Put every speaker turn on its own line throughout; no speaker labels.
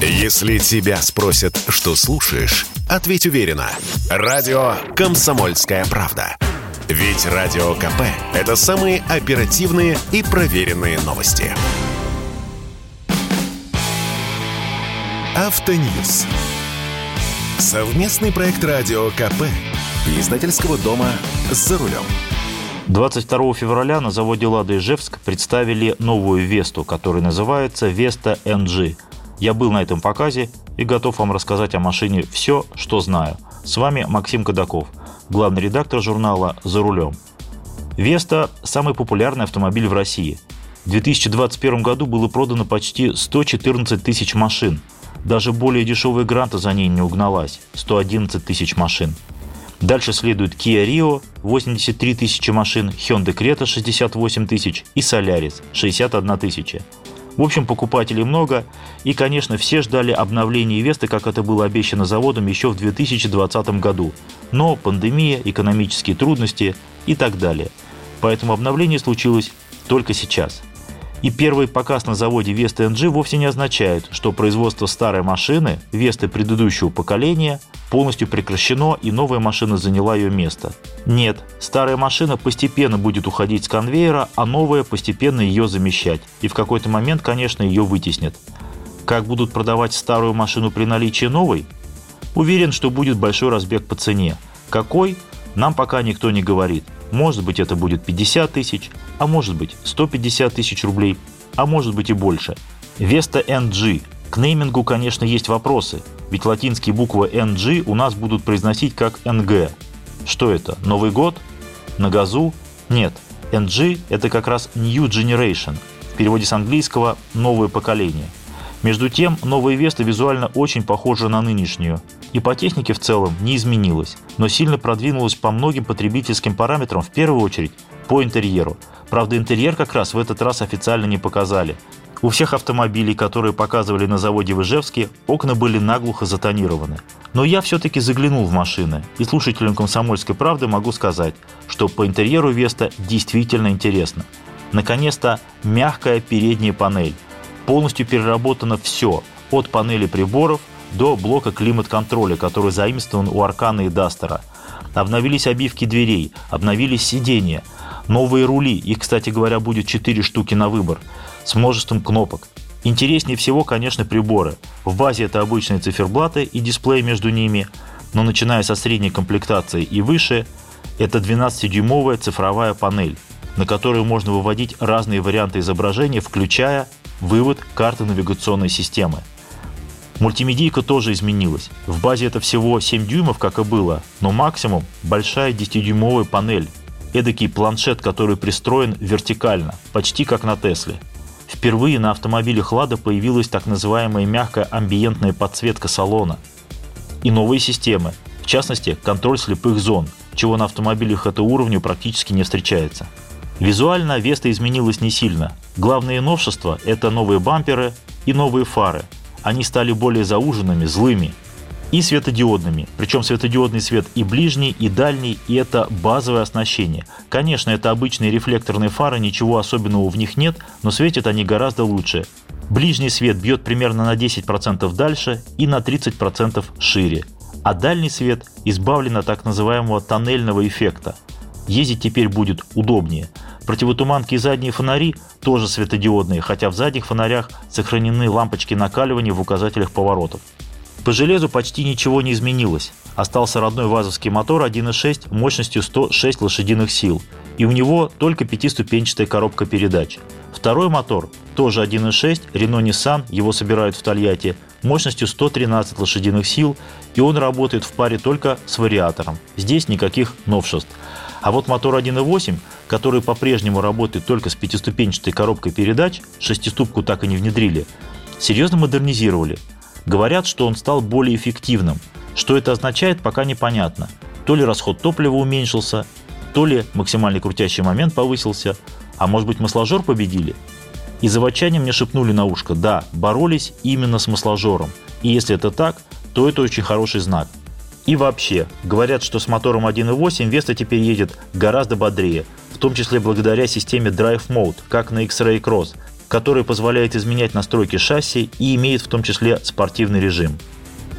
Если тебя спросят, что слушаешь, ответь уверенно. Радио «Комсомольская правда». Ведь Радио КП – это самые оперативные и проверенные новости. Автоньюз. Совместный проект Радио КП. Издательского дома «За рулем».
22 февраля на заводе «Лада» Ижевск представили новую «Весту», которая называется «Веста NG». Я был на этом показе и готов вам рассказать о машине все, что знаю. С вами Максим Кадаков, главный редактор журнала «За рулем». «Веста» – самый популярный автомобиль в России. В 2021 году было продано почти 114 тысяч машин. Даже более дешевая гранта за ней не угналась – 111 тысяч машин. Дальше следует Kia Rio – 83 тысячи машин, Hyundai Creta – 68 тысяч и Solaris – 61 тысяча. В общем, покупателей много, и, конечно, все ждали обновления Весты, как это было обещано заводом еще в 2020 году. Но пандемия, экономические трудности и так далее. Поэтому обновление случилось только сейчас. И первый показ на заводе Веста NG вовсе не означает, что производство старой машины, Весты предыдущего поколения, полностью прекращено и новая машина заняла ее место. Нет, старая машина постепенно будет уходить с конвейера, а новая постепенно ее замещать. И в какой-то момент, конечно, ее вытеснят. Как будут продавать старую машину при наличии новой? Уверен, что будет большой разбег по цене. Какой? Нам пока никто не говорит. Может быть, это будет 50 тысяч, а может быть 150 тысяч рублей, а может быть и больше. Веста NG. К неймингу, конечно, есть вопросы, ведь латинские буквы NG у нас будут произносить как NG. Что это? Новый год? На газу? Нет. NG – это как раз New Generation. В переводе с английского «новое поколение». Между тем, новая Веста визуально очень похожа на нынешнюю. И по технике в целом не изменилась, но сильно продвинулась по многим потребительским параметрам, в первую очередь по интерьеру. Правда, интерьер как раз в этот раз официально не показали. У всех автомобилей, которые показывали на заводе в Ижевске, окна были наглухо затонированы. Но я все-таки заглянул в машины, и слушателям «Комсомольской правды» могу сказать, что по интерьеру Веста действительно интересно. Наконец-то мягкая передняя панель, полностью переработано все, от панели приборов до блока климат-контроля, который заимствован у Аркана и Дастера. Обновились обивки дверей, обновились сиденья, новые рули, их, кстати говоря, будет 4 штуки на выбор, с множеством кнопок. Интереснее всего, конечно, приборы. В базе это обычные циферблаты и дисплей между ними, но начиная со средней комплектации и выше, это 12-дюймовая цифровая панель, на которой можно выводить разные варианты изображения, включая вывод карты навигационной системы. Мультимедийка тоже изменилась. В базе это всего 7 дюймов, как и было, но максимум большая 10-дюймовая панель. Эдакий планшет, который пристроен вертикально, почти как на Тесле. Впервые на автомобилях «Лада» появилась так называемая мягкая амбиентная подсветка салона. И новые системы, в частности, контроль слепых зон, чего на автомобилях этого уровня практически не встречается. Визуально Веста изменилась не сильно. Главные новшества – это новые бамперы и новые фары. Они стали более зауженными, злыми и светодиодными. Причем светодиодный свет и ближний, и дальний, и это базовое оснащение. Конечно, это обычные рефлекторные фары, ничего особенного в них нет, но светят они гораздо лучше. Ближний свет бьет примерно на 10% дальше и на 30% шире. А дальний свет избавлен от так называемого тоннельного эффекта. Ездить теперь будет удобнее – Противотуманки и задние фонари тоже светодиодные, хотя в задних фонарях сохранены лампочки накаливания в указателях поворотов. По железу почти ничего не изменилось. Остался родной вазовский мотор 1.6 мощностью 106 лошадиных сил, и у него только пятиступенчатая коробка передач. Второй мотор, тоже 1.6, Renault Nissan, его собирают в Тольятти, мощностью 113 лошадиных сил, и он работает в паре только с вариатором. Здесь никаких новшеств. А вот мотор 1.8, который по-прежнему работает только с пятиступенчатой коробкой передач, шестиступку так и не внедрили, серьезно модернизировали. Говорят, что он стал более эффективным. Что это означает, пока непонятно. То ли расход топлива уменьшился, то ли максимальный крутящий момент повысился, а может быть масложор победили? И заводчане мне шепнули на ушко, да, боролись именно с масложором. И если это так, то это очень хороший знак. И вообще, говорят, что с мотором 1.8 Веста теперь едет гораздо бодрее, в том числе благодаря системе Drive Mode, как на X-Ray Cross. Который позволяет изменять настройки шасси и имеет в том числе спортивный режим.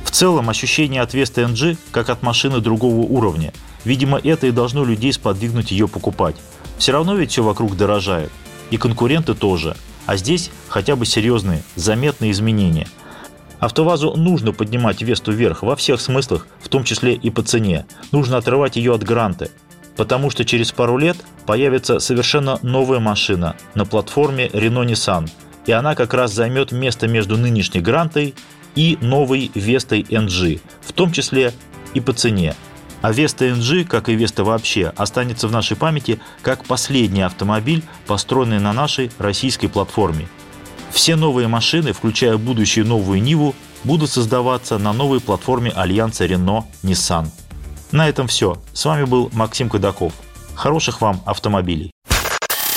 В целом ощущение от Vesta NG как от машины другого уровня. Видимо, это и должно людей сподвигнуть ее покупать. Все равно ведь все вокруг дорожает. И конкуренты тоже. А здесь хотя бы серьезные, заметные изменения. АвтоВАЗу нужно поднимать Весту вверх во всех смыслах, в том числе и по цене. Нужно отрывать ее от гранты – потому что через пару лет появится совершенно новая машина на платформе Renault-Nissan, и она как раз займет место между нынешней Грантой и новой Вестой NG, в том числе и по цене. А Веста NG, как и Веста вообще, останется в нашей памяти как последний автомобиль, построенный на нашей российской платформе. Все новые машины, включая будущую новую Ниву, будут создаваться на новой платформе альянса Renault-Nissan. На этом все. С вами был Максим Кадаков. Хороших вам автомобилей.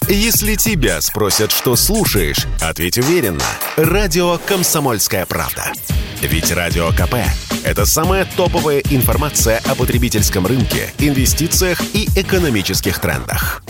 Если тебя спросят, что слушаешь, ответь уверенно. Радио «Комсомольская правда». Ведь Радио КП – это самая топовая информация о потребительском рынке, инвестициях и экономических трендах.